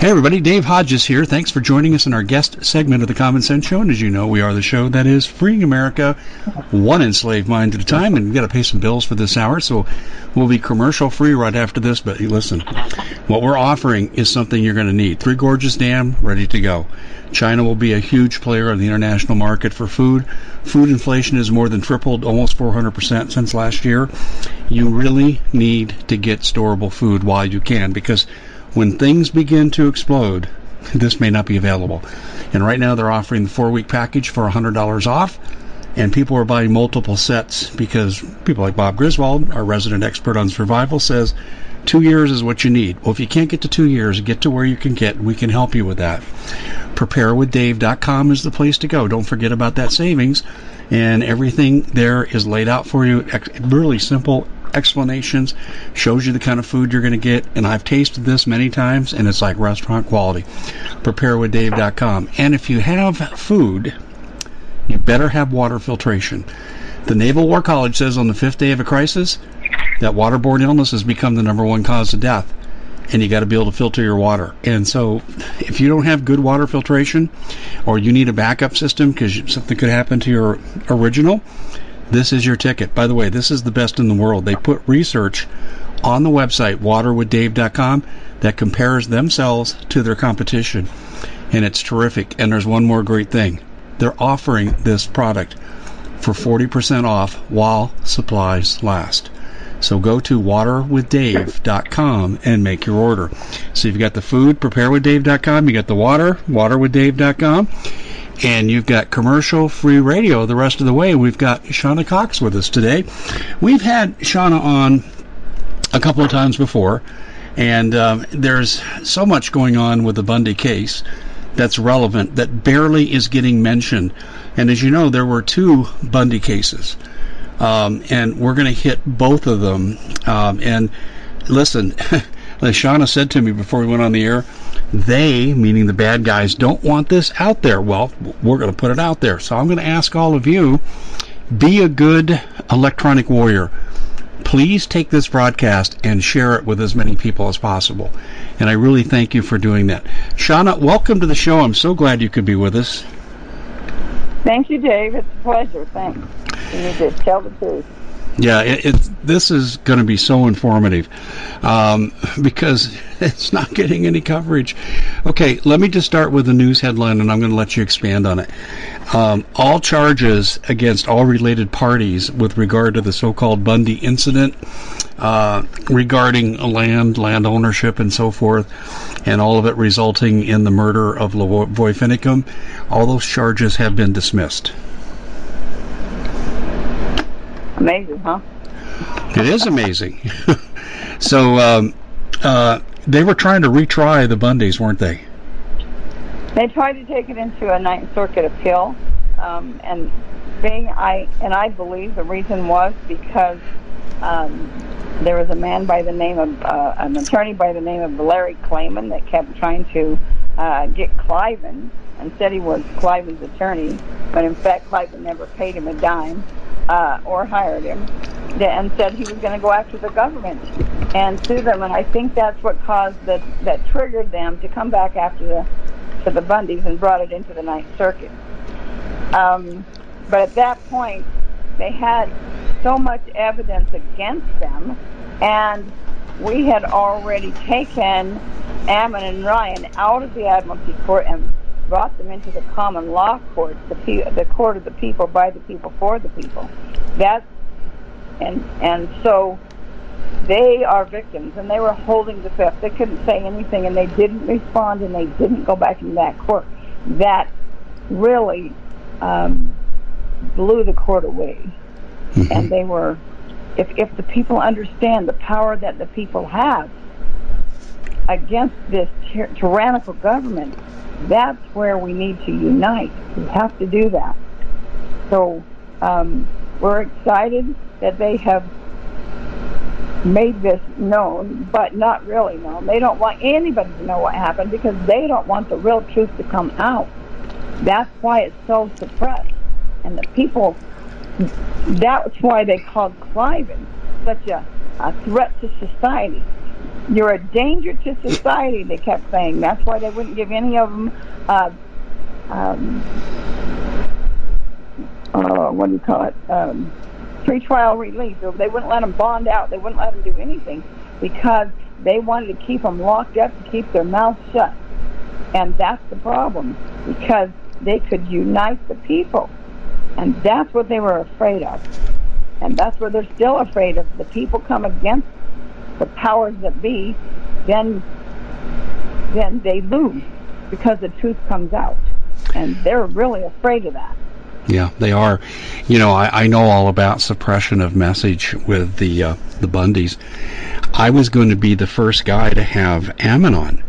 Hey everybody, Dave Hodges here. Thanks for joining us in our guest segment of the Common Sense Show. And as you know, we are the show that is freeing America one enslaved mind at a time. And we've got to pay some bills for this hour, so we'll be commercial free right after this. But listen, what we're offering is something you're going to need. Three Gorges Dam, ready to go. China will be a huge player on the international market for food. Food inflation has more than tripled, almost 400% since last year. You really need to get storable food while you can because when things begin to explode, this may not be available. And right now they're offering the four week package for $100 off. And people are buying multiple sets because people like Bob Griswold, our resident expert on survival, says two years is what you need. Well, if you can't get to two years, get to where you can get. We can help you with that. PrepareWithDave.com is the place to go. Don't forget about that savings. And everything there is laid out for you. Really simple, explanations, shows you the kind of food you're going to get. And I've tasted this many times, and it's like restaurant quality. PrepareWithDave.com. And if you have food, you better have water filtration. The Naval War College says on the fifth day of a crisis that waterborne illness has become the number one cause of death. And you got to be able to filter your water. And so, if you don't have good water filtration, or you need a backup system because something could happen to your original, this is your ticket. By the way, this is the best in the world. They put research on the website waterwithdave.com that compares themselves to their competition. And it's terrific. And there's one more great thing. They're offering this product for 40% off while supplies last. So go to waterwithdave.com and make your order. So you've got the food, preparewithdave.com, you got the water, waterwithdave.com and you've got commercial free radio the rest of the way. We've got Shauna Cox with us today. We've had Shauna on a couple of times before, and um, there's so much going on with the Bundy case that's relevant that barely is getting mentioned. And as you know, there were two Bundy cases, um, and we're going to hit both of them. Um, and listen, as Shauna said to me before we went on the air, they, meaning the bad guys, don't want this out there. Well, we're going to put it out there. So I'm going to ask all of you be a good electronic warrior. please take this broadcast and share it with as many people as possible. And I really thank you for doing that. Shauna, welcome to the show. I'm so glad you could be with us. Thank you, Dave. It's a pleasure. Thanks. You need to tell the truth. Yeah, it, it this is going to be so informative um, because it's not getting any coverage. Okay, let me just start with the news headline, and I'm going to let you expand on it. Um, all charges against all related parties with regard to the so-called Bundy incident, uh, regarding land, land ownership, and so forth, and all of it resulting in the murder of LaVoy Finicum, all those charges have been dismissed. Amazing, huh? It is amazing. so um, uh, they were trying to retry the Bundys, weren't they? They tried to take it into a Ninth Circuit appeal, um, and being I and I believe the reason was because um, there was a man by the name of uh, an attorney by the name of Larry Klayman that kept trying to uh, get Cliven and said he was Cliven's attorney, but in fact Cliven never paid him a dime uh, or hired him, and said he was going to go after the government and sue them. And I think that's what caused that that triggered them to come back after the to the Bundys and brought it into the Ninth Circuit. Um, but at that point, they had so much evidence against them, and we had already taken Ammon and Ryan out of the Admiralty Court and brought them into the common law court, the, pe- the court of the people, by the people, for the people. That's and and so they are victims, and they were holding the fifth. They couldn't say anything, and they didn't respond, and they didn't go back into that court. That really um, blew the court away, mm-hmm. and they were. If if the people understand the power that the people have against this tyrannical government, that's where we need to unite. We have to do that. So um, we're excited that they have made this known, but not really known. They don't want anybody to know what happened because they don't want the real truth to come out. That's why it's so suppressed. And the people, that's why they called Cliven such a, a threat to society you're a danger to society, they kept saying. That's why they wouldn't give any of them, uh, um, uh, what do you call it, um, pre-trial release. They wouldn't let them bond out. They wouldn't let them do anything because they wanted to keep them locked up to keep their mouths shut. And that's the problem because they could unite the people. And that's what they were afraid of. And that's what they're still afraid of. The people come against the powers that be, then then they lose because the truth comes out, and they're really afraid of that. Yeah, they are. You know, I, I know all about suppression of message with the uh, the Bundys. I was going to be the first guy to have Ammon on,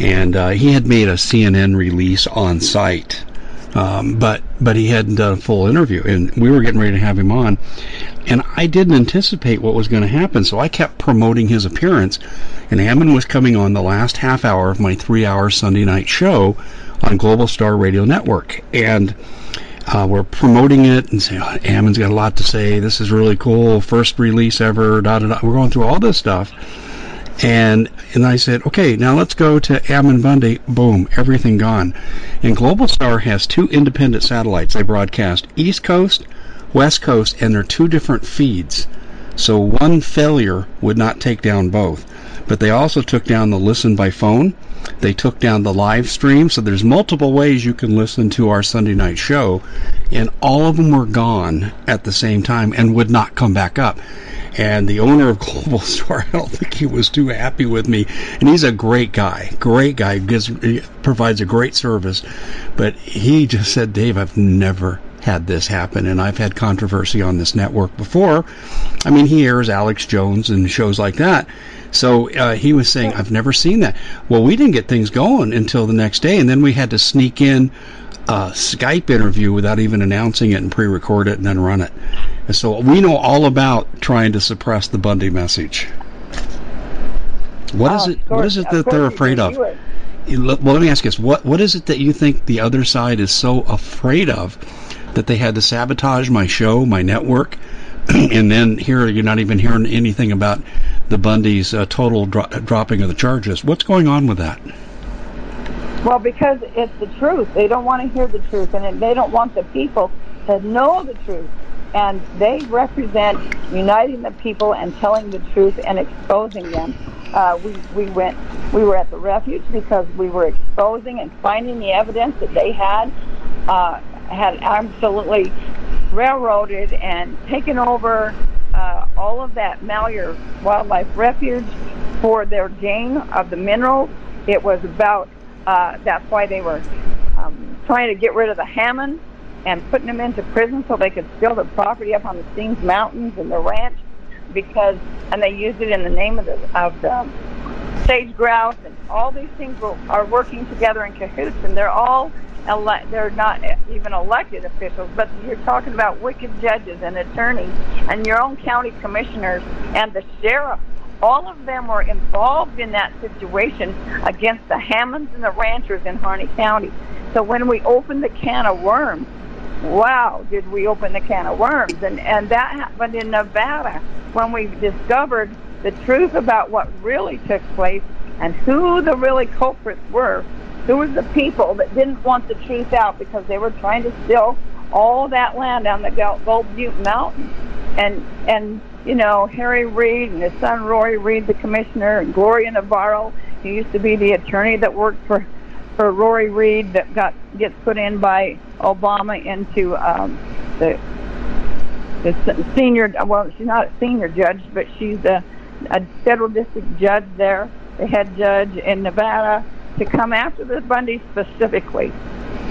and uh, he had made a CNN release on site um, but but he hadn't done a full interview, and we were getting ready to have him on, and I didn't anticipate what was going to happen, so I kept promoting his appearance, and Ammon was coming on the last half hour of my three-hour Sunday night show on Global Star Radio Network, and. Uh, we're promoting it and saying, oh, Ammon's got a lot to say. This is really cool. First release ever. Da, da, da. We're going through all this stuff. And and I said, okay, now let's go to Ammon Bundy. Boom, everything gone. And Global Star has two independent satellites. They broadcast East Coast, West Coast, and they're two different feeds. So one failure would not take down both. But they also took down the listen by phone. They took down the live stream. So there's multiple ways you can listen to our Sunday night show. And all of them were gone at the same time and would not come back up. And the owner of Global Star, I don't think he was too happy with me. And he's a great guy, great guy, gives provides a great service. But he just said, Dave, I've never had this happen, and I've had controversy on this network before. I mean, he airs Alex Jones and shows like that. So uh, he was saying, I've never seen that. Well, we didn't get things going until the next day, and then we had to sneak in a Skype interview without even announcing it and pre-record it and then run it. And so we know all about trying to suppress the Bundy message. What oh, is it? What is it that they're afraid of? Well, let me ask you this: what What is it that you think the other side is so afraid of that they had to sabotage my show, my network, and then here you're not even hearing anything about the Bundys' uh, total dro- dropping of the charges. What's going on with that? Well, because it's the truth. They don't want to hear the truth, and they don't want the people to know the truth. And they represent uniting the people and telling the truth and exposing them. Uh, we we went we were at the refuge because we were exposing and finding the evidence that they had uh, had absolutely railroaded and taken over uh, all of that Malheur Wildlife Refuge for their gain of the minerals. It was about uh, that's why they were um, trying to get rid of the Hammond and putting them into prison so they could steal the property up on the Steens Mountains and the ranch because and they used it in the name of the of the sage grouse and all these things were, are working together in cahoots and they're all ele- they're not even elected officials but you're talking about wicked judges and attorneys and your own county commissioners and the sheriff all of them were involved in that situation against the Hammonds and the ranchers in Harney County. So when we opened the can of worms, wow, did we open the can of worms? And and that happened in Nevada when we discovered the truth about what really took place and who the really culprits were. Who was the people that didn't want the truth out because they were trying to steal all that land on the Gold Butte Mountain. And and you know, Harry Reid and his son Rory Reid, the commissioner, and Gloria Navarro. He used to be the attorney that worked for for Rory Reid that got gets put in by Obama into um, the the senior. Well, she's not a senior judge, but she's a, a federal district judge there, the head judge in Nevada, to come after the Bundy specifically,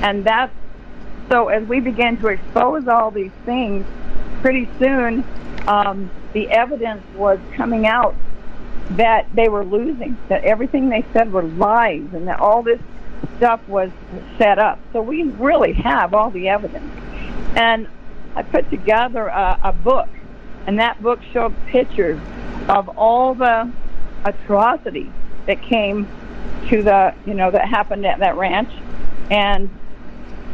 and that's so. As we began to expose all these things, pretty soon um, the evidence was coming out that they were losing, that everything they said were lies, and that all this stuff was set up. So we really have all the evidence. And I put together a, a book, and that book showed pictures of all the atrocities that came to the, you know, that happened at that ranch, and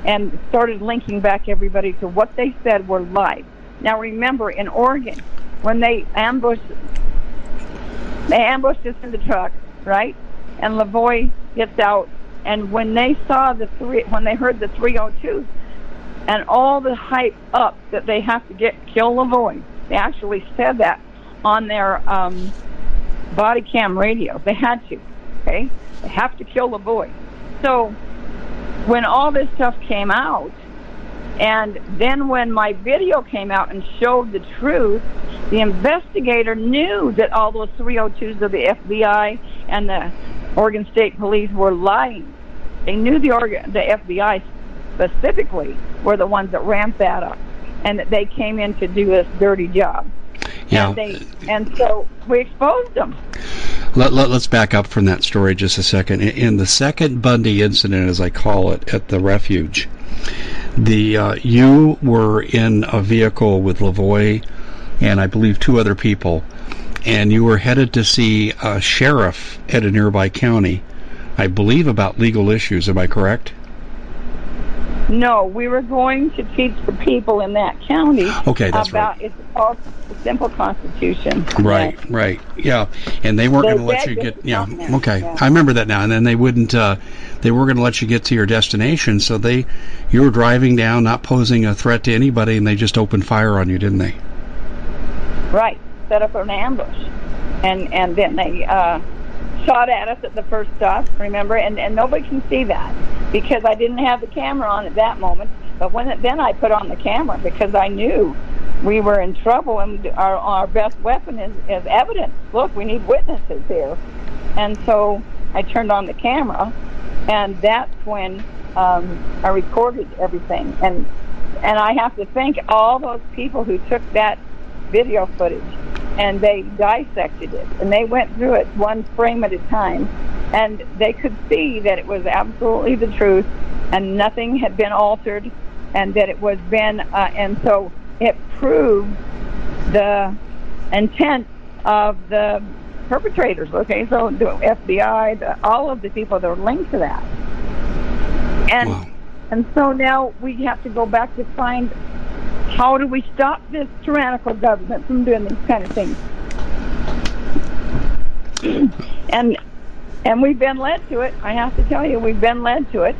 and started linking back everybody to what they said were lies. Now remember, in Oregon, when they ambushed, they ambushed us in the truck, right? And LaVoy gets out, and when they saw the three, when they heard the 302, and all the hype up that they have to get kill the LaVoy, they actually said that on their um, body cam radio. They had to, okay? They have to kill LaVoy. So when all this stuff came out, and then when my video came out and showed the truth, the investigator knew that all those 302s of the FBI and the Oregon State Police were lying. They knew the the FBI specifically were the ones that ramped that up, and that they came in to do this dirty job. Yeah. And, they, and so we exposed them. Let, let, us back up from that story just a second. In, in the second Bundy incident, as I call it, at the refuge, the uh, you were in a vehicle with LaVoy and I believe two other people, and you were headed to see a sheriff at a nearby county. I believe about legal issues. Am I correct? No, we were going to teach the people in that county okay, that's about right. it's called the simple constitution. Right, yes. right, yeah. And they weren't going to let you get. Yeah, okay. Yeah. I remember that now. And then they wouldn't. Uh, they were going to let you get to your destination. So they, you were driving down, not posing a threat to anybody, and they just opened fire on you, didn't they? Right. Set up an ambush, and and then they uh, shot at us at the first stop. Remember, and and nobody can see that because I didn't have the camera on at that moment. But when it, then I put on the camera because I knew we were in trouble, and our our best weapon is, is evidence. Look, we need witnesses here, and so I turned on the camera, and that's when um, I recorded everything. And and I have to thank all those people who took that video footage and they dissected it. And they went through it one frame at a time. And they could see that it was absolutely the truth and nothing had been altered and that it was been uh, and so it proved the intent of the perpetrators. Okay so the fbi the, all of the people that were linked to that. And wow. and so now we have to go back to find How do we stop this tyrannical government from doing these kind of things? and and we've been led to it. I have to tell you, we've been led to it.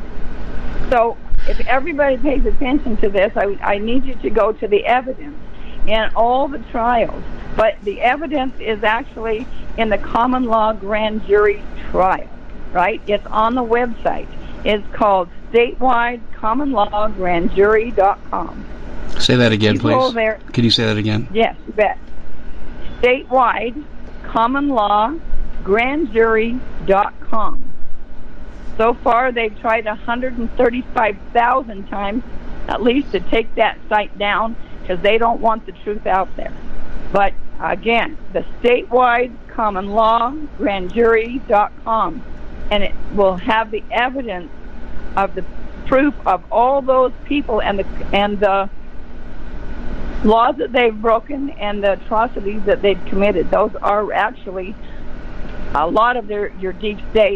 So if everybody pays attention to this, I, I need you to go to the evidence in all the trials. But the evidence is actually in the common law grand jury trial, right? It's on the website. It's called statewide common law grand jury.com. Say that again, You please. there. Could you say that again? Yes, you bet. Statewide common law grand jury.com. So far, they've tried 135,000 times at least to take that site down because they don't want the truth out there. But again, the statewide common law grand jury.com, and it will have the evidence of the proof of all those people and the and the laws that they've broken and the atrocities that they've committed. Those are actually a lot of their your deep state.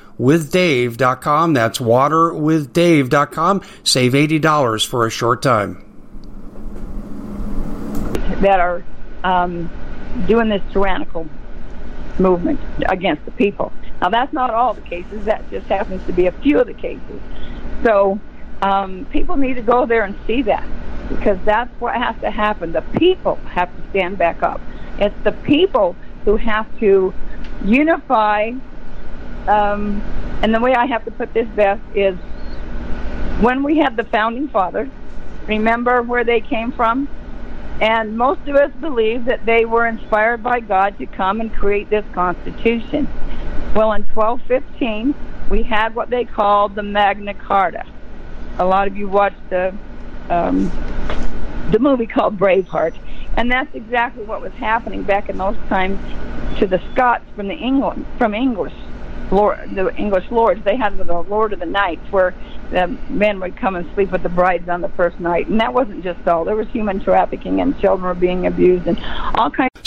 waterwithdave.com. That's waterwithdave.com. Save $80 for a short time. that are um, doing this tyrannical movement against the people. Now, that's not all the cases. That just happens to be a few of the cases. So, um, people need to go there and see that because that's what has to happen. The people have to stand back up. It's the people who have to unify. Um, and the way I have to put this best is when we had the founding fathers, remember where they came from? And most of us believe that they were inspired by God to come and create this Constitution. Well, in 1215, we had what they called the Magna Carta. A lot of you watched the um, the movie called Braveheart, and that's exactly what was happening back in those times to the Scots from the England from English lord, the English lords. They had the Lord of the Knights, where the men would come and sleep with the brides on the first night, and that wasn't just all. There was human trafficking, and children were being abused, and all kinds.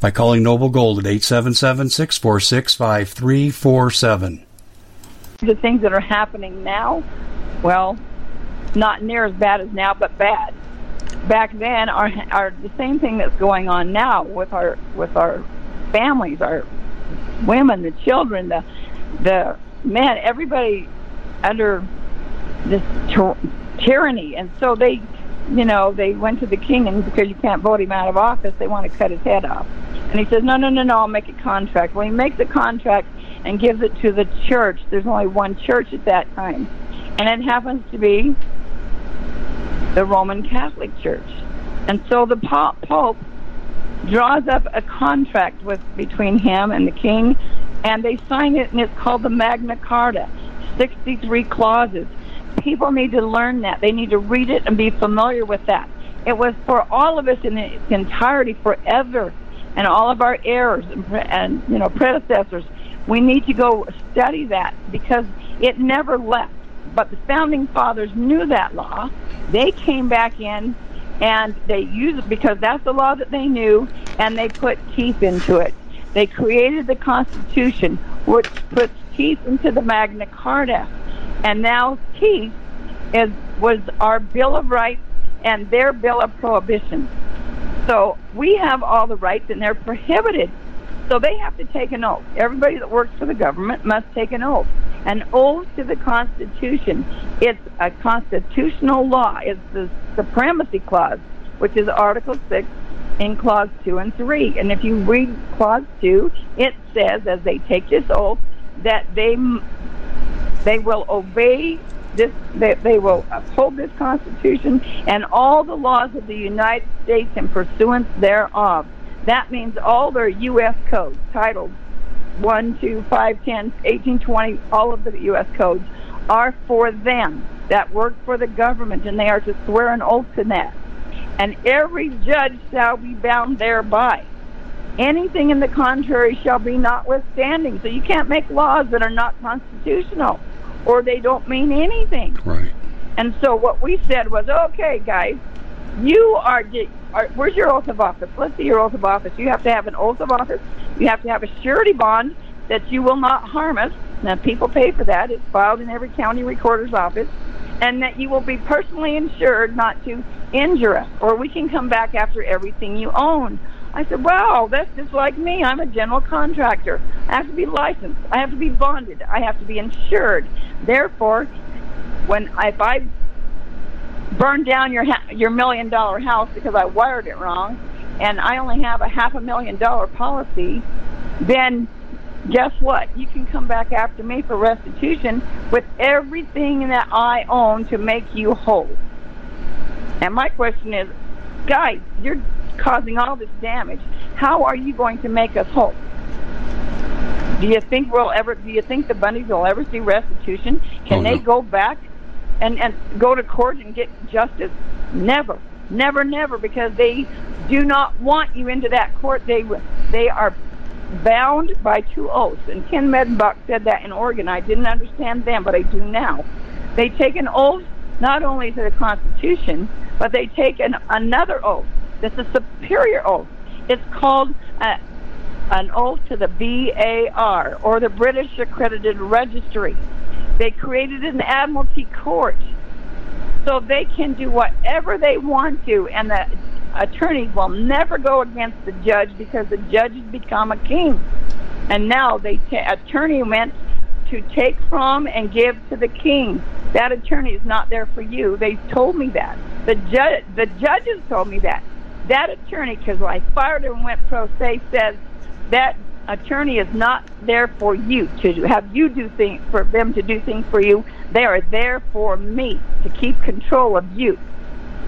by calling Noble Gold at 877 646 5347. The things that are happening now, well, not near as bad as now, but bad. Back then, are are the same thing that's going on now with our with our families, our women, the children, the the men, everybody under this tyranny, and so they, you know, they went to the king, and because you can't vote him out of office, they want to cut his head off. And he says, no, no, no, no, I'll make a contract. Well, he makes a contract and gives it to the church. There's only one church at that time, and it happens to be the Roman Catholic Church. And so the Pope draws up a contract with between him and the king, and they sign it, and it's called the Magna Carta. 63 clauses. People need to learn that. They need to read it and be familiar with that. It was for all of us in its entirety forever and all of our errors and, and you know predecessors. We need to go study that because it never left. But the founding fathers knew that law. They came back in and they used it because that's the law that they knew, and they put teeth into it. They created the Constitution, which puts teeth into the Magna Carta, and now teeth is was our Bill of Rights and their Bill of Prohibition. So we have all the rights, and they're prohibited. So they have to take an oath. Everybody that works for the government must take an oath. An oath to the Constitution. It's a constitutional law. It's the supremacy clause, which is Article 6 in Clause 2 and 3. And if you read Clause 2, it says, as they take this oath, that they they will obey this they, they will uphold this Constitution and all the laws of the United States in pursuance thereof. That means all their U.S. codes, titled 1, 2, 5, 10, 18, 20, all of the U.S. codes are for them that work for the government, and they are to swear an oath to that. And every judge shall be bound thereby. Anything in the contrary shall be notwithstanding. So you can't make laws that are not constitutional or they don't mean anything. Right. And so what we said was, okay, guys, you are, are where's your oath of office? Let's see your oath of office. You have to have an oath of office. You have to have a surety bond that you will not harm us. Now, people pay for that. It's filed in every county recorder's office. And that you will be personally insured not to injure us, or we can come back after everything you own. I said, wow, that's just like me. I'm a general contractor. I have to be licensed. I have to be bonded. I have to be insured. Therefore, when if I burn down your ha- your million dollar house because I wired it wrong, and I only have a half a million dollar policy, then guess what? You can come back after me for restitution with everything that I own to make you whole. And my question is, guys, you're causing all this damage. How are you going to make us whole? Do you think we'll ever? Do you think the Bundys will ever see restitution? Can oh, no. they go back and and go to court and get justice? Never, never, never, because they do not want you into that court. They they are bound by two oaths. And Ken Medenbach said that in Oregon. I didn't understand then, but I do now. They take an oath not only to the Constitution, but they take an, another oath that's a superior oath. It's called a, an oath to the BAR, or the British Accredited Registry. They created an admiralty court so they can do whatever they want to, and the attorneys will never go against the judge because the judge has become a king. And now the t- attorney went to take from and give to the king. That attorney is not there for you. They told me that. The judge, the judges told me that that attorney, because I fired him and went pro se, says that attorney is not there for you to have you do things for them to do things for you. They are there for me to keep control of you.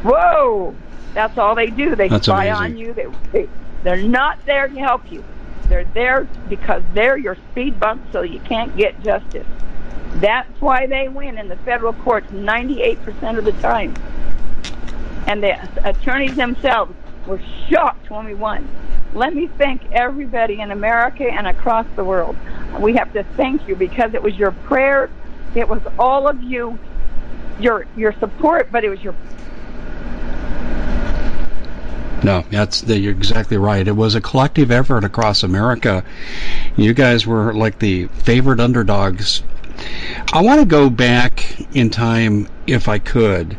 Whoa, that's all they do. They that's spy amazing. on you. They, they they're not there to help you. They're there because they're your speed bump so you can't get justice. That's why they win in the federal courts 98% of the time. And the attorneys themselves were shocked when we won. Let me thank everybody in America and across the world. We have to thank you because it was your prayers, it was all of you, your your support, but it was your no, that's the, you're exactly right. It was a collective effort across America. You guys were like the favorite underdogs. I want to go back in time, if I could,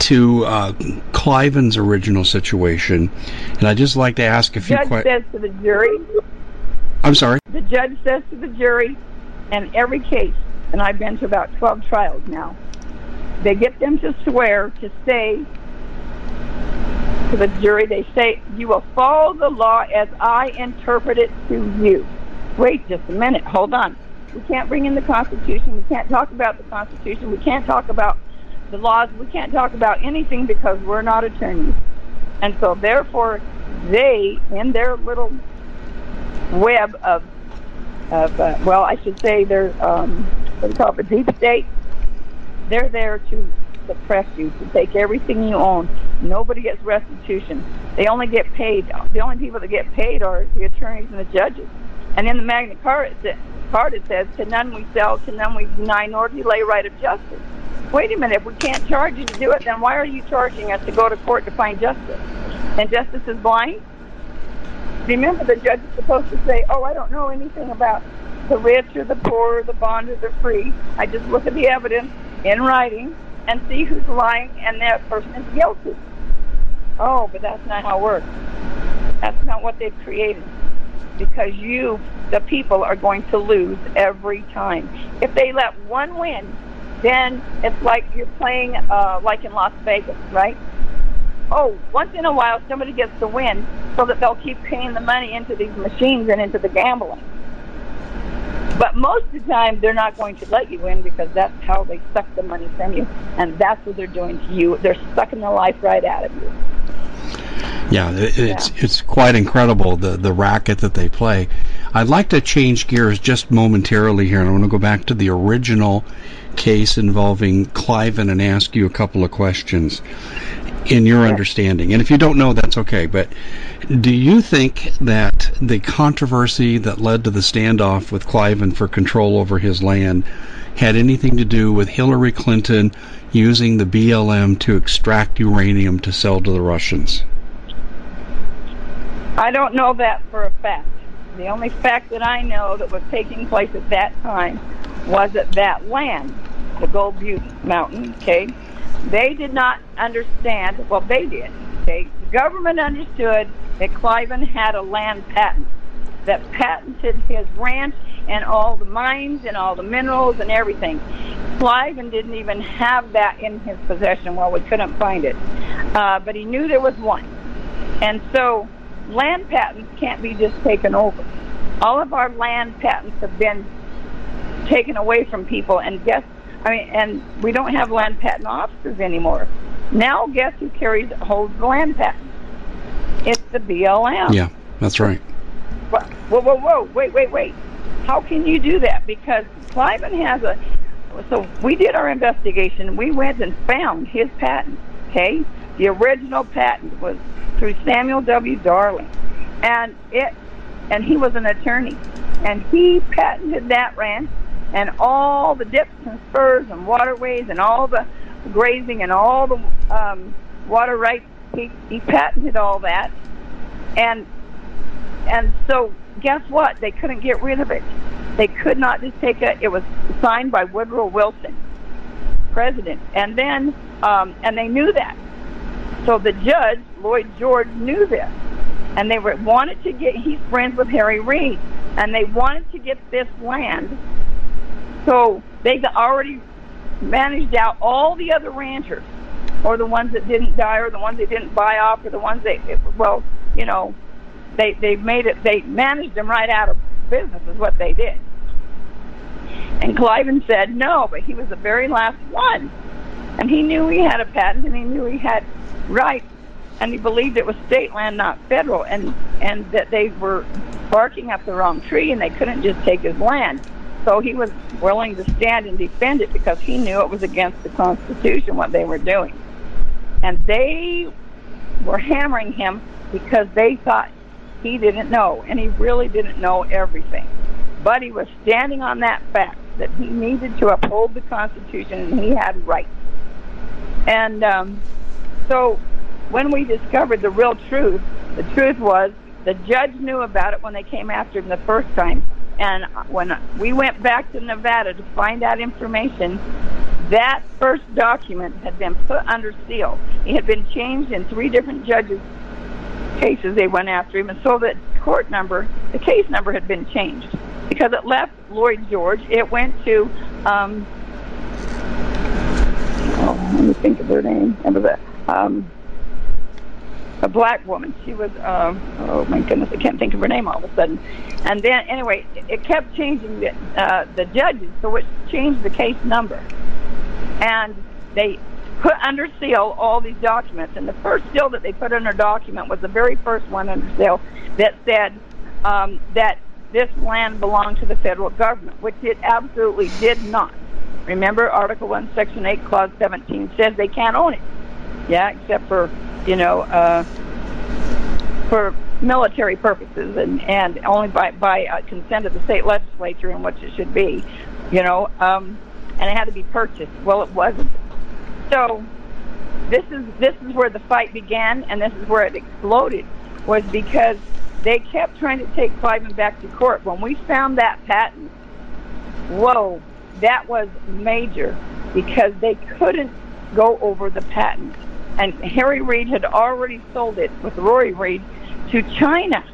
to uh, Cliven's original situation, and I'd just like to ask a few questions. Judge says to the jury. I'm sorry. The judge says to the jury, in every case, and I've been to about 12 trials now. They get them to swear to say to the jury, they say, You will follow the law as I interpret it to you. Wait just a minute. Hold on. We can't bring in the Constitution. We can't talk about the Constitution. We can't talk about the laws. We can't talk about anything because we're not attorneys. And so, therefore, they, in their little web of, of uh, well, I should say, their, um, what do you call it, the deep state, they're there to suppress you, to take everything you own. Nobody gets restitution. They only get paid. The only people that get paid are the attorneys and the judges. And in the Magna Carta, it says, to none we sell, to none we deny, nor delay right of justice. Wait a minute, if we can't charge you to do it, then why are you charging us to go to court to find justice? And justice is blind? Remember, the judge is supposed to say, oh, I don't know anything about the rich or the poor or the bond or the free. I just look at the evidence in writing and see who's lying and that person is guilty. Oh, but that's not how it works. That's not what they've created. Because you, the people, are going to lose every time. If they let one win, then it's like you're playing uh, like in Las Vegas, right? Oh, once in a while somebody gets to win so that they'll keep paying the money into these machines and into the gambling. But most of the time, they're not going to let you in because that's how they suck the money from you, and that's what they're doing to you. They're sucking the life right out of you. Yeah, it's yeah. it's quite incredible the the racket that they play. I'd like to change gears just momentarily here, and I want to go back to the original case involving Cliven and ask you a couple of questions in your understanding. And if you don't know, that's okay. But do you think that the controversy that led to the standoff with Cliven for control over his land had anything to do with Hillary Clinton using the BLM to extract uranium to sell to the Russians? I don't know that for a fact. The only fact that I know that was taking place at that time was that that land, the Gold Butte Mountain, okay, they did not understand, well, they did. Okay, the government understood that Cliven had a land patent that patented his ranch and all the mines and all the minerals and everything. Cliven didn't even have that in his possession. Well, we couldn't find it. Uh, but he knew there was one. And so land patents can't be just taken over. All of our land patents have been taken away from people. And guess, I mean, and we don't have land patent officers anymore. Now, guess who carries holds the land patent? It's the BLM. Yeah, that's right. Whoa, whoa, whoa! Wait, wait, wait! How can you do that? Because Cliven has a. So we did our investigation. We went and found his patent. Okay, the original patent was through Samuel W. Darling, and it, and he was an attorney, and he patented that ranch and all the dips and spurs and waterways and all the grazing and all the um, water rights. He, he patented all that, and and so guess what? They couldn't get rid of it. They could not just take it. It was signed by Woodrow Wilson, president, and then um, and they knew that. So the judge Lloyd George knew this, and they were, wanted to get. He's friends with Harry Reid, and they wanted to get this land so they already managed out all the other ranchers, or the ones that didn't die, or the ones they didn't buy off, or the ones they well, you know, they they made it. They managed them right out of business, is what they did. And Cliven said no, but he was the very last one, and he knew he had a patent, and he knew he had rights, and he believed it was state land, not federal, and and that they were barking up the wrong tree, and they couldn't just take his land. So he was willing to stand and defend it because he knew it was against the Constitution what they were doing. And they were hammering him because they thought he didn't know, and he really didn't know everything. But he was standing on that fact that he needed to uphold the Constitution and he had rights. And um, so when we discovered the real truth, the truth was the judge knew about it when they came after him the first time. And when we went back to Nevada to find that information, that first document had been put under seal. It had been changed in three different judges' cases they went after him, and so the court number, the case number had been changed because it left Lloyd George. It went to, um, oh, let me think of her name. Was a, um, a black woman. She was, um, oh my goodness, I can't think of her name all of a sudden. And then, anyway, it kept changing the, uh, the judges, so it changed the case number. And they put under seal all these documents. And the first seal that they put under document was the very first one under seal that said um, that this land belonged to the federal government, which it absolutely did not. Remember, Article 1, Section 8, Clause 17 says they can't own it. Yeah, except for, you know, uh, for military purposes and, and only by, by uh, consent of the state legislature in which it should be, you know, um, and it had to be purchased. Well, it wasn't. So this is this is where the fight began, and this is where it exploded, was because they kept trying to take Cliven back to court. When we found that patent, whoa, that was major because they couldn't go over the patent. And Harry Reid had already sold it with Rory Reid to China,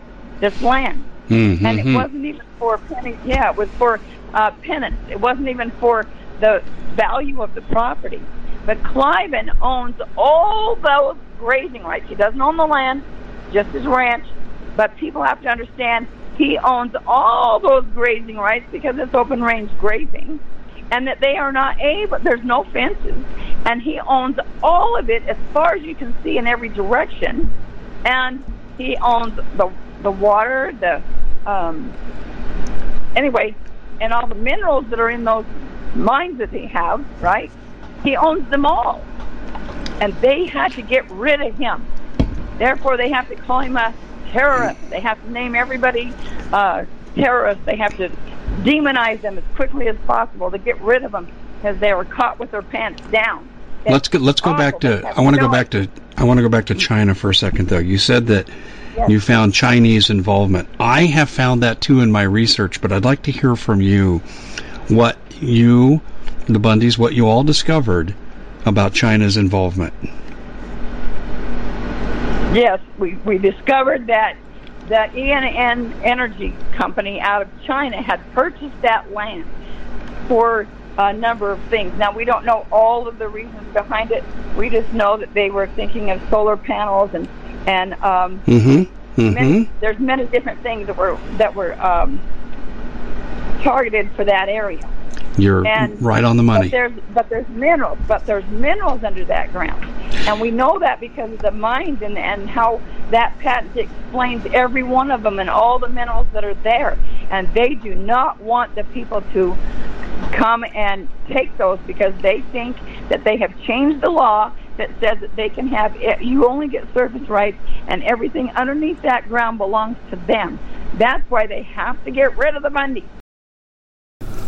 this land. Mm-hmm. And it wasn't even for pennies. Yeah, it was for uh, penance. It wasn't even for the value of the property. But Cliven owns all those grazing rights. He doesn't own the land, just his ranch. But people have to understand he owns all those grazing rights because it's open range grazing. And that they are not able, there's no fences. And he owns all of it as far as you can see in every direction. And he owns the, the water, the, um, anyway, and all the minerals that are in those mines that they have, right? He owns them all. And they had to get rid of him. Therefore, they have to call him a terrorist. They have to name everybody uh, terrorist. They have to demonize them as quickly as possible to get rid of them because they were caught with their pants down. Let's go. Let's go back to. I want to go back to. I want to go back to China for a second, though. You said that Yes. you found Chinese involvement. I have found that too in my research, but I'd like to hear from you what you, the Bundys, what you all discovered about China's involvement. Yes, we, we discovered that the ENN Energy Company out of China had purchased that land for a number of things. Now, we don't know all of the reasons behind it. We just know that they were thinking of solar panels and, and um, Mm-hmm. Mm-hmm. there's many different things that were, that were um, targeted for that area. You're And- right on the money. But there's but there's minerals, but there's minerals under that ground, and we know that because of the mines and and how that patent explains every one of them and all the minerals that are there, and they do not want the people to come and take those because they think that they have changed the law that says that they can have it, you only get surface rights and everything underneath that ground belongs to them. That's why they have to get rid of the Bundys.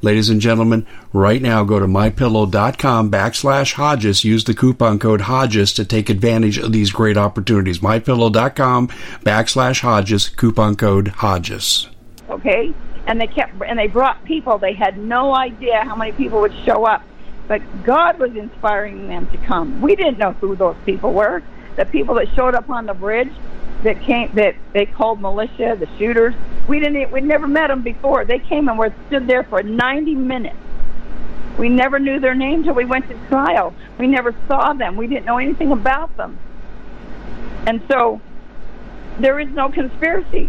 Ladies and gentlemen, right now go to mypillow.com backslash Hodges. Use the coupon code Hodges to take advantage of these great opportunities. Mypillow.com backslash Hodges, coupon code Hodges. okay? And they kept and they brought people. They had no idea how many people would show up, but God was inspiring them to come. We didn't know who those people were. The people that showed up on the bridge, that came that they called militia, the shooters. We didn't. We'd never met them before. They came and were stood there for 90 minutes. We never knew their name till we went to trial. We never saw them. We didn't know anything about them. And so there is no conspiracy.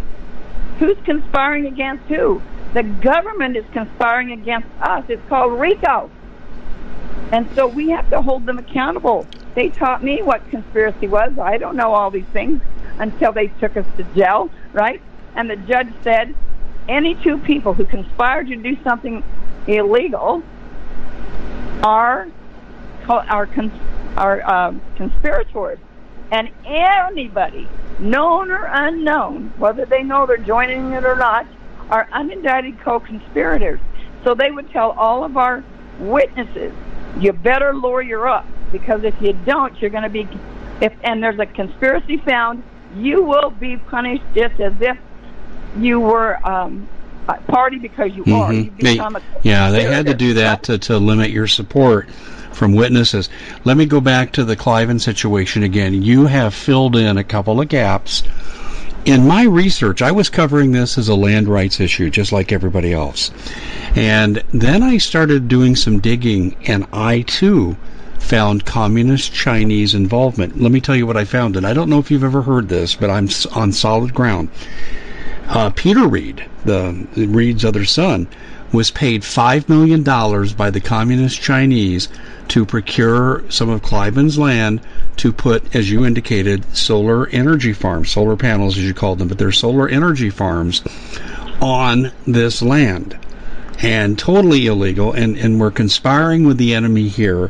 Who's conspiring against who? The government is conspiring against us. It's called RICO. And so we have to hold them accountable. They taught me what conspiracy was. I don't know all these things until they took us to jail, right? And the judge said any two people who conspire to do something illegal are are cons- are uh, conspirators, and anybody, known or unknown, whether they know they're joining it or not, are unindicted co-conspirators. So they would tell all of our witnesses, you better lawyer up because if you don't, you're going to be if and there's a conspiracy found, you will be punished just as if you were um, party because you mm-hmm. are. You they, a yeah, they had to do that to, to limit your support from witnesses. Let me go back to the Cliven situation again. You have filled in a couple of gaps. In my research, I was covering this as a land rights issue, just like everybody else. And then I started doing some digging, and I too found communist Chinese involvement. Let me tell you what I found, and I don't know if you've ever heard this, but I'm on solid ground. Uh, Peter Reid, the Reid's other son, was paid $5 million by the communist Chinese to procure some of Cliven's land to put, as you indicated, solar energy farms, solar panels as you called them, but they're solar energy farms on this land. And totally illegal, and, and we're conspiring with the enemy here.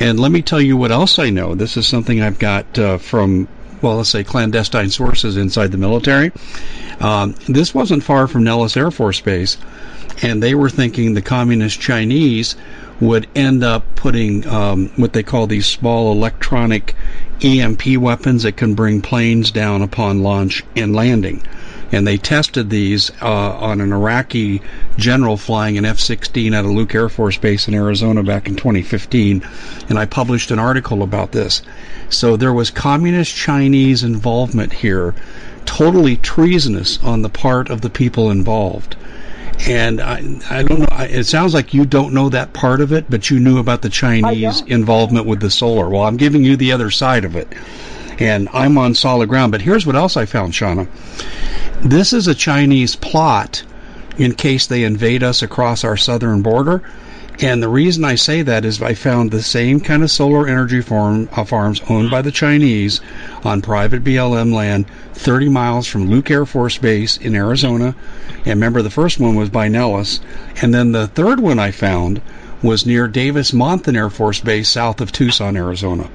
And let me tell you what else I know. This is something I've got uh, from well, let's say clandestine sources inside the military. Um, this wasn't far from Nellis Air Force Base, and they were thinking the communist Chinese would end up putting um, what they call these small electronic EMP weapons that can bring planes down upon launch and landing. And they tested these uh, on an Iraqi general flying an F 16 at a Luke Air Force Base in Arizona back in 2015. And I published an article about this. So there was communist Chinese involvement here, totally treasonous on the part of the people involved. And I, I don't know. It sounds like you don't know that part of it, but you knew about the Chinese involvement with the solar. Well, I'm giving you the other side of it, and I'm on solid ground. But here's what else I found, Shauna. This is a Chinese plot in case they invade us across our southern border. And the reason I say that is I found the same kind of solar energy farm, uh, farms owned by the Chinese on private BLM land 30 miles from Luke Air Force Base in Arizona. And remember, the first one was by Nellis. And then the third one I found was near Davis Monthan Air Force Base south of Tucson, Arizona.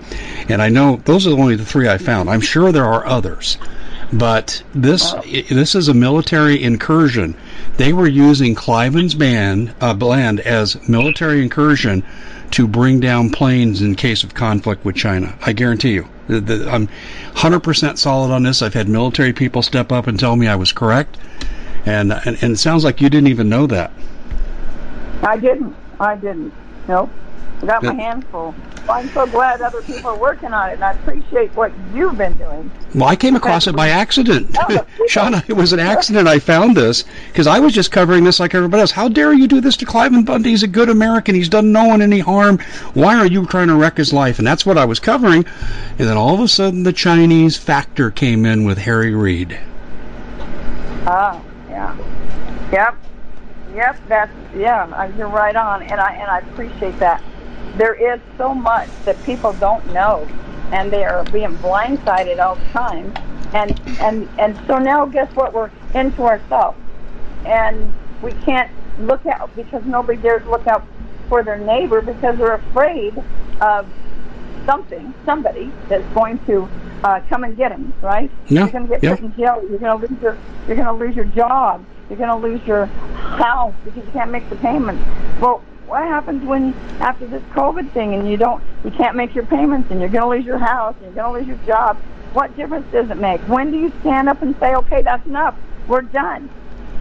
And I know those are only the three I found. I'm sure there are others. But this this is a military incursion. They were using Cliven's band, uh, land as military incursion to bring down planes in case of conflict with China. I guarantee you. I'm 100% solid on this. I've had military people step up and tell me I was correct. And, and, and it sounds like you didn't even know that. I didn't. I didn't. Nope. I got my hands full. Well, I'm so glad other people are working on it, and I appreciate what you've been doing. Well, I came across it by accident. Shauna, it was an accident I found this because I was just covering this like everybody else. How dare you do this to Cliven Bundy? He's a good American. He's done no one any harm. Why are you trying to wreck his life? And that's what I was covering. And then all of a sudden, the Chinese factor came in with Harry Reid. Ah, yeah. Yep. Yep, that's yeah, you're right on, and I and I appreciate that there is so much that people don't know, and they are being blindsided all the time. And and and so now, guess what? We're into ourselves, and we can't look out because nobody dares look out for their neighbor because they're afraid of something, somebody that's going to uh, come and get them. Right? Yeah. You're going to get yeah. put in jail. You're going to lose your. You're going to lose your job. You're going to lose your house because you can't make the payments. Well, what happens when after this COVID thing and you don't, you can't make your payments and you're going to lose your house and you're going to lose your job? What difference does it make? When do you stand up and say, okay, that's enough, we're done,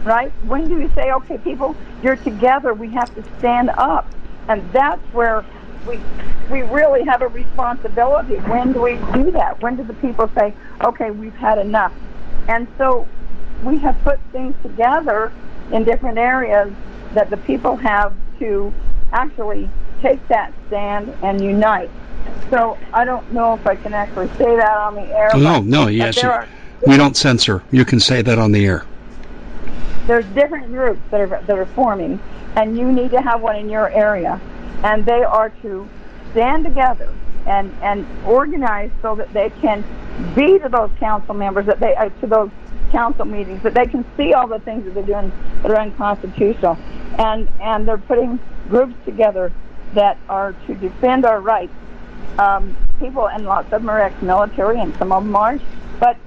right? When do you say, okay, people, you're together, we have to stand up, and that's where we we really have a responsibility. When do we do that? When do the people say, okay, we've had enough? And so we have put things together in different areas that the people have to actually take that stand and unite. So I don't know if I can actually say that on the air. No, no, yes. Are, We don't censor. You can say that on the air. There's different groups that are that are forming, and you need to have one in your area, and they are to stand together and and organize so that they can be to those council members that they uh, to those council meetings that they can see all the things that they're doing that are unconstitutional, and and they're putting groups together that are to defend our rights. Um, people, and lots of them are ex-military, and some of them aren't, but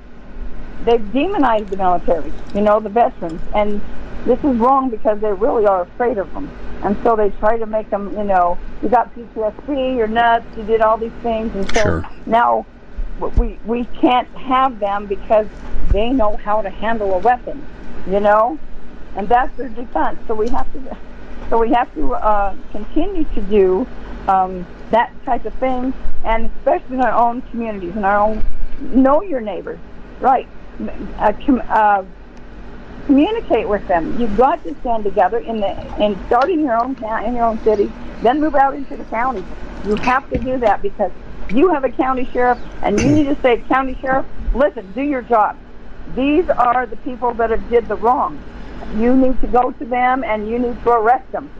they've demonized the military. You know, the veterans, and this is wrong because they really are afraid of them. And so they try to make them, you know, you got PTSD, you're nuts, you did all these things, and so Sure. now we we can't have them because they know how to handle a weapon, you know, and that's their defense. So we have to, so we have to uh, continue to do um, that type of thing, and especially in our own communities, in our own know your neighbors, right? Uh, com- uh, communicate with them. You've got to stand together in the and start in your own town, in your own city, then move out into the county. You have to do that because you have a county sheriff, and you need to say, county sheriff, listen, do your job. These are the people that have did the wrong. You need to go to them and you need to arrest them.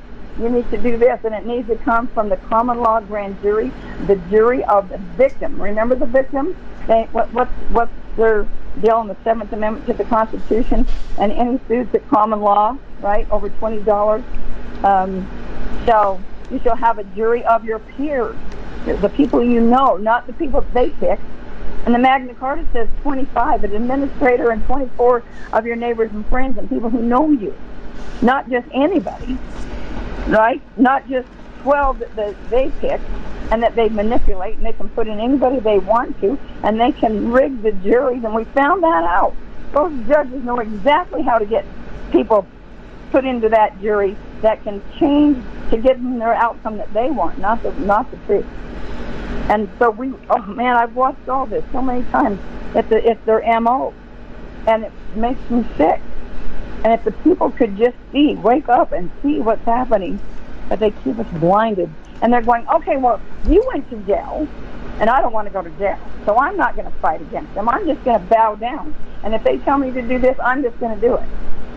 You need to do this, and it needs to come from the common law grand jury, the jury of the victim. Remember the victim? They, what, what, what's their deal in the Seventh Amendment to the Constitution? And any suits at common law, right, over twenty dollars, um, shall you shall have a jury of your peers, the people you know, not the people they pick. And the Magna Carta says 25, an administrator and 24 of your neighbors and friends and people who know you, not just anybody right? Not just 12 that the, they pick and that they manipulate and they can put in anybody they want to and they can rig the juries and we found that out. Those judges know exactly how to get people put into that jury that can change to get them their outcome that they want, not the not the truth. And so we, oh man, I've watched all this so many times. It's, a, it's their MO, and it makes me sick. And if the people could just see, wake up and see what's happening, but they keep us blinded. And they're going, okay, well, you went to jail, and I don't want to go to jail, so I'm not going to fight against them. I'm just going to bow down. And if they tell me to do this, I'm just going to do it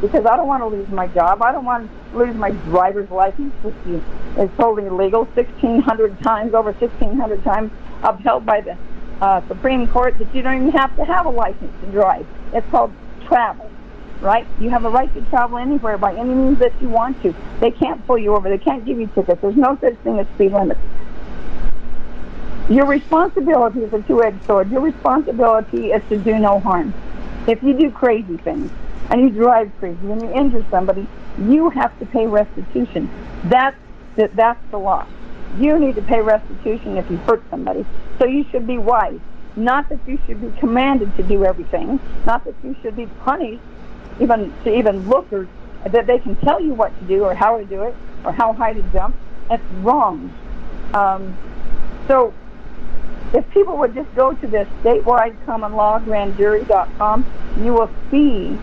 because I don't want to lose my job. I don't want to lose my driver's license, which is totally illegal, 1,600 times, over 1,600 times, upheld by the uh, Supreme Court that you don't even have to have a license to drive. It's called travel right? You have a right to travel anywhere by any means that you want to. They can't pull you over. They can't give you tickets. There's no such thing as speed limits. Your responsibility is a two-edged sword. Your responsibility is to do no harm. If you do crazy things and you drive crazy and you injure somebody, you have to pay restitution. That's the, that's the law. You need to pay restitution if you hurt somebody. So you should be wise. Not that you should be commanded to do everything. Not that you should be punished even to even look or that they can tell you what to do or how to do it or how high to jump. That's wrong. Um, so if people would just go to this statewide common law grand jury.com, you will see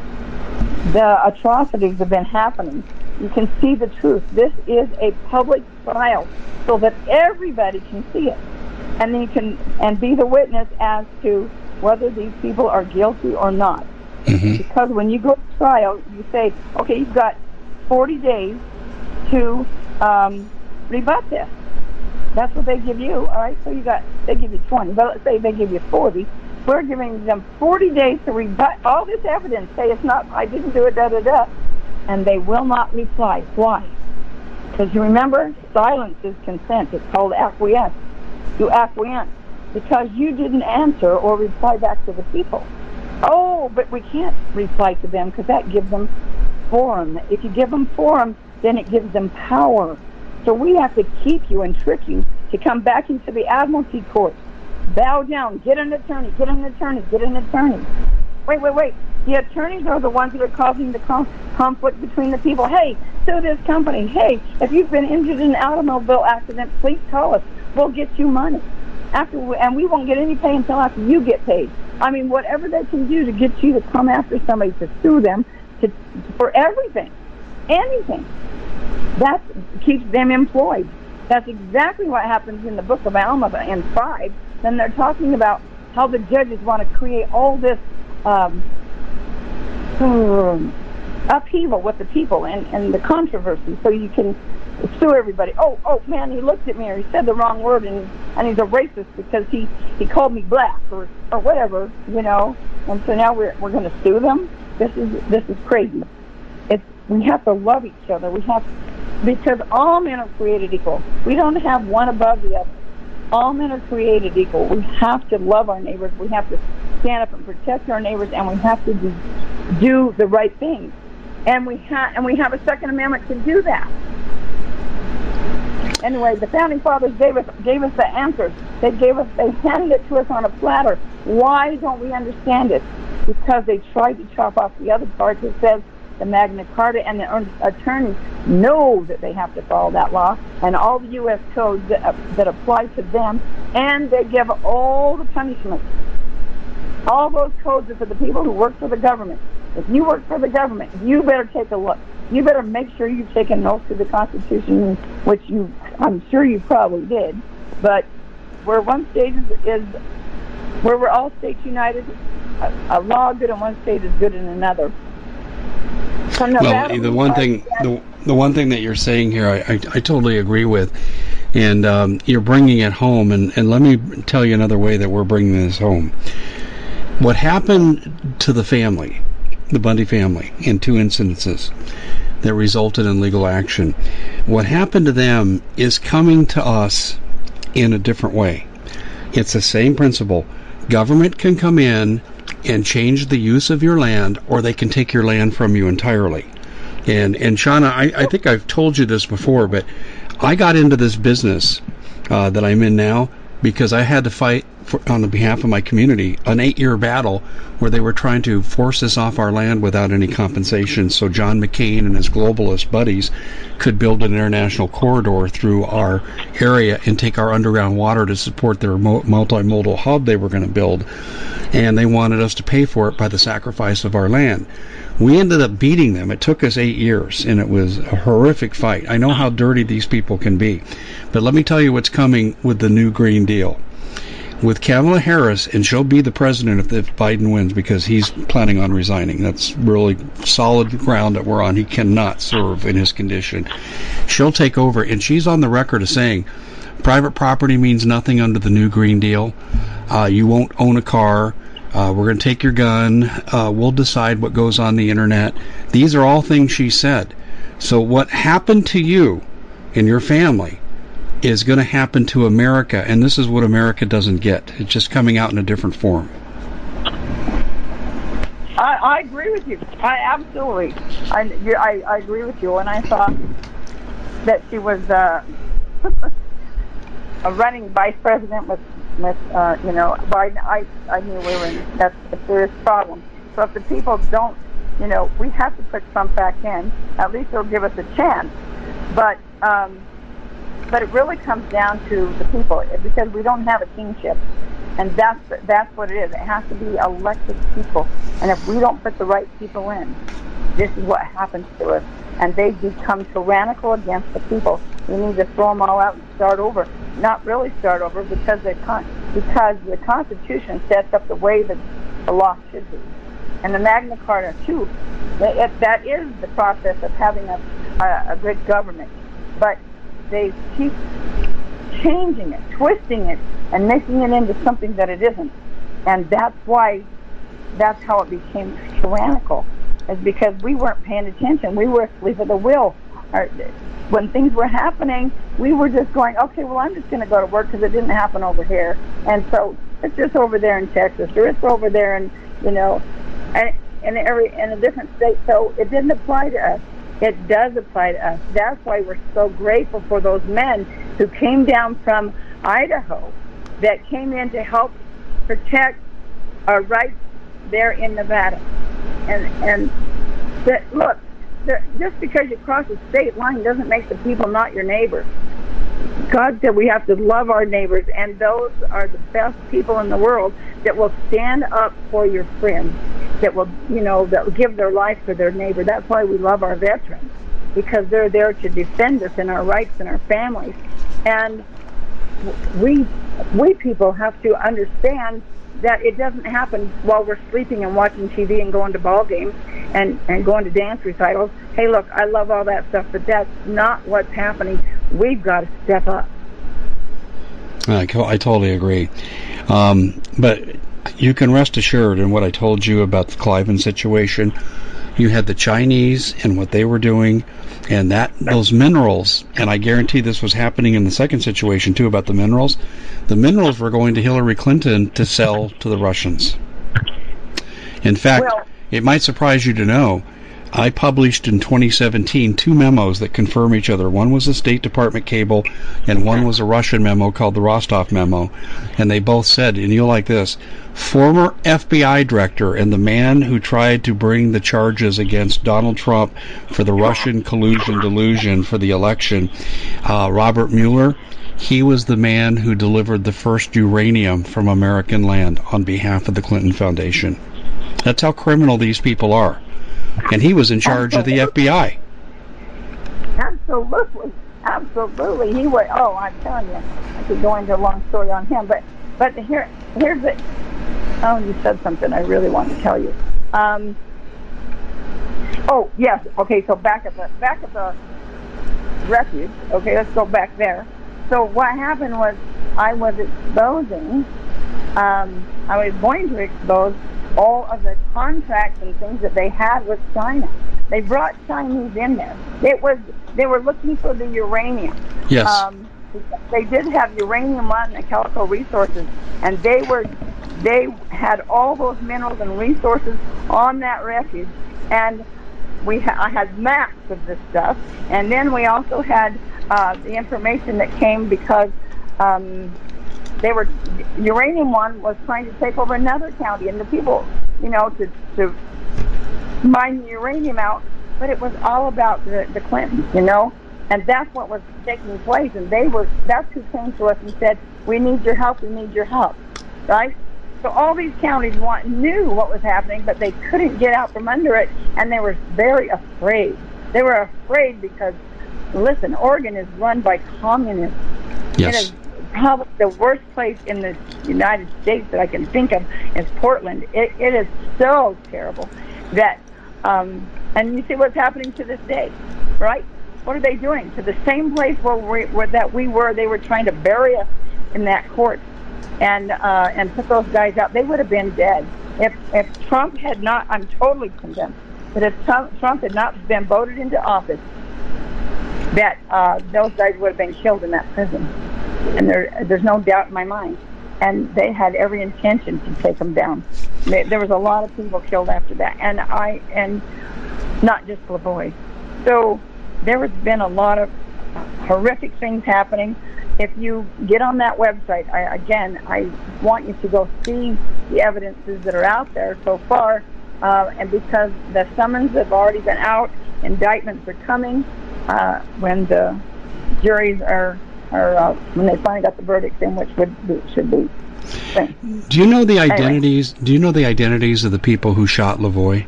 the atrocities that have been happening. You can see the truth. This is a public trial so that everybody can see it. And then you can and be the witness as to whether these people are guilty or not. Because when you go to trial, you say, okay, you've got 40 days to um, rebut this. That's what they give you, all right? So you got, they give you 20, but let's say they give you 40. We're giving them 40 days to rebut all this evidence, say it's not, I didn't do it, da da da. And they will not reply. Why? Because you remember, silence is consent. It's called acquiesce. You acquiesce because you didn't answer or reply back to the people. Oh, but we can't reply to them because that gives them forum. If you give them forum, then it gives them power. So we have to keep you and trick you to come back into the admiralty court. Bow down, get an attorney, get an attorney, get an attorney. Wait, wait, wait. The attorneys are the ones that are causing the conflict between the people. Hey, sue this company. Hey, if you've been injured in an automobile accident, please call us. We'll get you money. After we, and we won't get any pay until after you get paid. I mean, whatever they can do to get you to come after somebody to sue them to for everything, anything. That keeps them employed. That's exactly what happens in the book of Alma in five. Then they're talking about how the judges want to create all this um, upheaval with the people and, and the controversy so you can sue everybody. Oh, oh man, he looked at me or he said the wrong word and and he's a racist because he he called me black or or whatever, you know. And so now we're we're going to sue them. This is this is crazy. We have to love each other. We have because all men are created equal. We don't have one above the other. All men are created equal. We have to love our neighbors. We have to stand up and protect our neighbors, and we have to do, do the right things. And we have and we have a Second Amendment to do that. Anyway, the founding fathers gave us gave us the answers. They gave us they handed it to us on a platter. Why don't we understand it? Because they tried to chop off the other part that says the Magna Carta and the attorneys know that they have to follow that law and all the U.S. codes that, uh, that apply to them, and they give all the punishments. All those codes are for the people who work for the government. If you work for the government, you better take a look. You better make sure you've taken notes of the Constitution, which you, I'm sure you probably did. But where one state is, is where we're all states united, a, a law good in one state is good in another well, the one thing the, the one thing that you're saying here, I, I, I totally agree with, and um, you're bringing it home. And, and let me tell you another way that we're bringing this home. What happened to the family, the Bundy family, in two instances that resulted in legal action? What happened to them is coming to us in a different way. It's the same principle. Government can come in and change the use of your land, or they can take your land from you entirely. And and Shauna, I, I think I've told you this before, but I got into this business uh, that I'm in now because I had to fight for, on the behalf of my community an eight-year battle where they were trying to force us off our land without any compensation. So John McCain and his globalist buddies could build an international corridor through our area and take our underground water to support their multimodal hub they were going to build. And they wanted us to pay for it by the sacrifice of our land. We ended up beating them. It took us eight years, and it was a horrific fight. I know how dirty these people can be. But let me tell you what's coming with the new Green Deal. With Kamala Harris, and she'll be the president if, if Biden wins because he's planning on resigning. That's really solid ground that we're on. He cannot serve in his condition. She'll take over, and she's on the record of saying private property means nothing under the new Green Deal. Uh, you won't own a car. Uh, we're going to take your gun. Uh, we'll decide what goes on the internet. These are all things she said. So, what happened to you and your family is going to happen to America, and this is what America doesn't get. It's just coming out in a different form. I, I agree with you. I absolutely. I, I, I agree with you. And I thought that she was uh, a running vice president with with, uh, you know, Biden, I, I knew we were in that's a serious problem. So if the people don't, you know, we have to put Trump back in. At least it'll give us a chance. But, um, but it really comes down to the people because we don't have a kingship, and that's that's what it is. It has to be elected people, and if we don't put the right people in, this is what happens to us. And they become tyrannical against the people. We need to throw them all out and start over not really start over because the con- because the Constitution sets up the way that the law should be, and the Magna Carta too. That, that is the process of having a, a, a good government, but they keep changing it, twisting it, and making it into something that it isn't, and that's why that's how it became tyrannical, is because we weren't paying attention. We were asleep at the wheel when things were happening, we were just going, okay, well, I'm just going to go to work because it didn't happen over here, and so it's just over there in Texas or it's over there in you know, and in every in a different state. So it didn't apply to us. It does apply to us. That's why we're so grateful for those men who came down from Idaho, that came in to help protect our rights there in Nevada, and and that look that just because you cross a state line doesn't make the people not your neighbor. God said we have to love our neighbors, and those are the best people in the world that will stand up for your friends, that will, you know, that will give their life for their neighbor. That's why we love our veterans, because they're there to defend us and our rights and our families. And we, we people have to understand that it doesn't happen while we're sleeping and watching TV and going to ball games and and going to dance recitals. Hey, look, I love all that stuff, but that's not what's happening. We've got to step up. I, I totally agree. Um, but you can rest assured in what I told you about the Cliven situation. You had the Chinese and what they were doing, and that those minerals. And I guarantee this was happening in the second situation too about the minerals. The minerals were going to Hillary Clinton to sell to the Russians. In fact, Well- it might surprise you to know I published in 2017 two memos that confirm each other. One was a State Department cable, and one was a Russian memo called the Rostov memo. And they both said, and you'll like this, former FBI director and the man who tried to bring the charges against Donald Trump for the Russian collusion delusion for the election, uh, Robert Mueller, he was the man who delivered the first uranium from American land on behalf of the Clinton Foundation. That's how criminal these people are. And he was in charge of the FBI. Absolutely, absolutely. He was, Oh, I'm telling you, I could go into a long story on him, but but here here's the. Oh, you said something I really want to tell you. Um, oh yes, okay. So back at the back at the refuge. Okay, let's go back there. So what happened was I was exposing. Um, I was going to expose all of the contracts and things that they had with China. They brought Chinese in there. It was they were looking for the uranium. Yes. Um, they did have uranium on the Calico Resources, and they were they had all those minerals and resources on that refuge, and we ha- I had maps of this stuff, and then we also had uh, the information that came because um, they were uranium one was trying to take over another county, and the people, you know, to to mine the uranium out, but it was all about the, the Clintons, you know, and that's what was taking place. And they were that's who came to us and said, "We need your help. We need your help," right? So all these counties want, knew what was happening, but they couldn't get out from under it, and they were very afraid. They were afraid because, listen, Oregon is run by communists. It yes. is probably the worst place in the United States that I can think of is Portland. It, it is so terrible that, um, and you see what's happening to this day, right? What are they doing to the same place where we where that we were? They were trying to bury us in that court, and uh, and put those guys out. They would have been dead if if Trump had not. I'm totally convinced that if Trump, had not been voted into office, that uh, those guys would have been killed in that prison. And there, there's no doubt in my mind. And they had every intention to take them down. They, there was a lot of people killed after that, and I, and not just LaVoy. So there has been a lot of horrific things happening. If you get on that website, I, again, I want you to go see the evidences that are out there so far. Uh, and because the summons have already been out, indictments are coming. Uh, when the juries are, are uh, when they finally got the verdict in, which would be, should be. Do you know the identities? Do you know the identities of the people who shot LaVoy?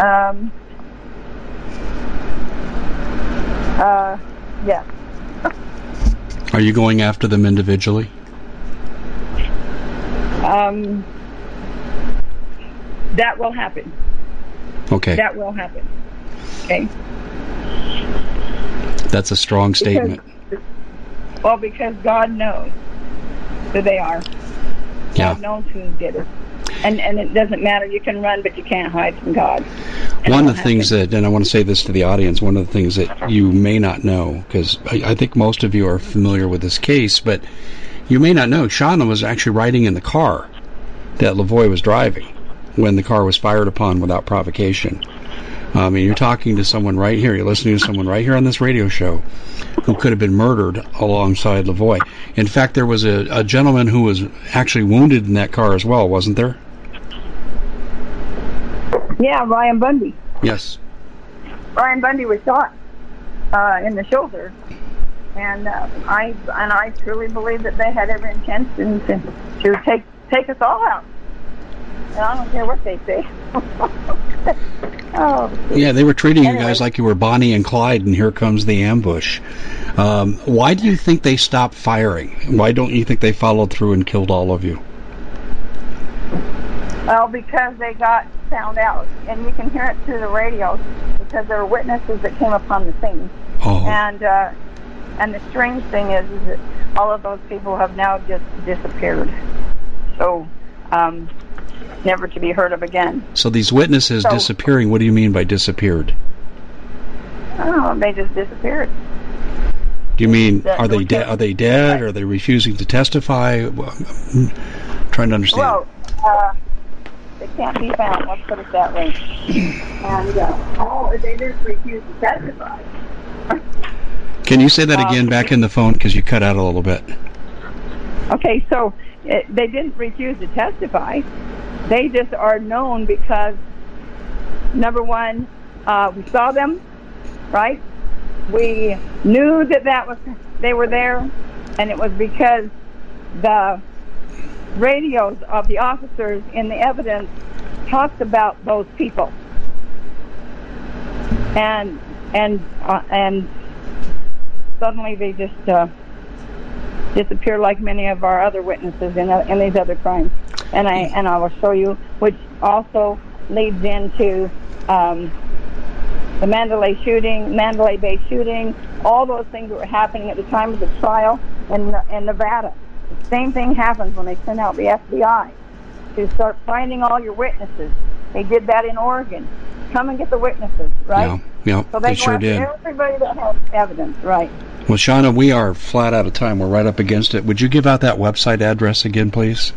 Um, uh, yeah. Are you going after them individually? Um, that will happen. Okay, That will happen. Okay. That's a strong statement. Well, because God knows who they are. Yeah. God knows who did it. And and it doesn't matter. You can run, but you can't hide from God. And One of the things happen. that, and I want to say this to the audience, one of the things that you may not know, because I, I think most of you are familiar with this case, but you may not know, Shauna was actually riding in the car that LaVoy was driving when the car was fired upon without provocation. I mean, you're talking to someone right here, you're listening to someone right here on this radio show who could have been murdered alongside LaVoy. In fact, there was a, a gentleman who was actually wounded in that car as well, wasn't there? Yeah, Ryan Bundy. Yes. Ryan Bundy was shot uh, in the shoulder, and uh, I and I truly believe that they had every intention to, to take take us all out. And I don't care what they say. oh, Yeah, they were treating you guys like you were Bonnie and Clyde, and here comes the ambush. Um, why do you think they stopped firing? Why don't you think they followed through and killed all of you? Well, because they got found out, and you can hear it through the radios because there were witnesses that came upon the scene. Oh. And uh, and the strange thing is, is that all of those people have now just disappeared. So, um, never to be heard of again. So these witnesses So- disappearing, what do you mean by disappeared? Oh, they just disappeared. Do you mean That are they dead? Are they dead? Are they refusing to testify? Well, I'm trying to understand. Well, uh, they can't be found. Let's put it that way. And uh, all they just refuse to testify. Can you say that um, again back in the phone because you cut out a little bit? Okay, so uh they didn't refuse to testify. They just are known because number one, uh, we saw them, right? We knew that that was they were there, and it was because the radios of the officers in the evidence talked about those people, and and uh, and suddenly they just uh, disappear like many of our other witnesses in, in these other crimes. And I and I will show you, which also leads into um, the Mandalay shooting, Mandalay Bay shooting, all those things that were happening at the time of the trial in in Nevada. The same thing happens when they send out the FBI to start finding all your witnesses. They did that in Oregon. Come and get the witnesses, right? Yeah, yeah, So they, they sure did. everybody that has evidence, right? Well, Shauna, we are flat out of time. We're right up against it. Would you give out that website address again, please?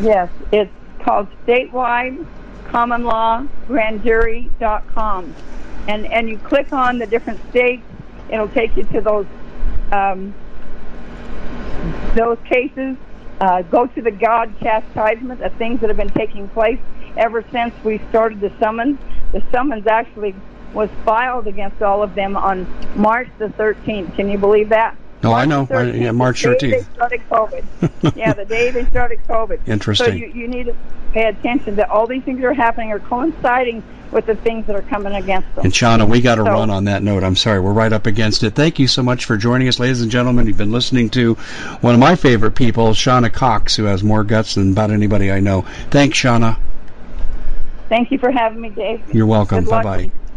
Yes, it's called statewide common law grand. And and you click on the different states, it'll take you to those um, those cases. Uh, go to the God chastisement of things that have been taking place ever since we started the summons. The summons actually was filed against all of them on March the 13th. Can you believe that? No, I March know. I- 13th, yeah, March the day 13th. They started COVID. yeah, the day they started COVID. Interesting. So you, you need to pay attention that all these things that are happening are coinciding with the things that are coming against them. And Shauna, we got to So- run on that note. I'm sorry, we're right up against it. Thank you so much for joining us, ladies and gentlemen. You've been listening to one of my favorite people, Shauna Cox, who has more guts than about anybody I know. Thanks, Shauna. Thank you for having me, Dave. You're welcome. Bye bye.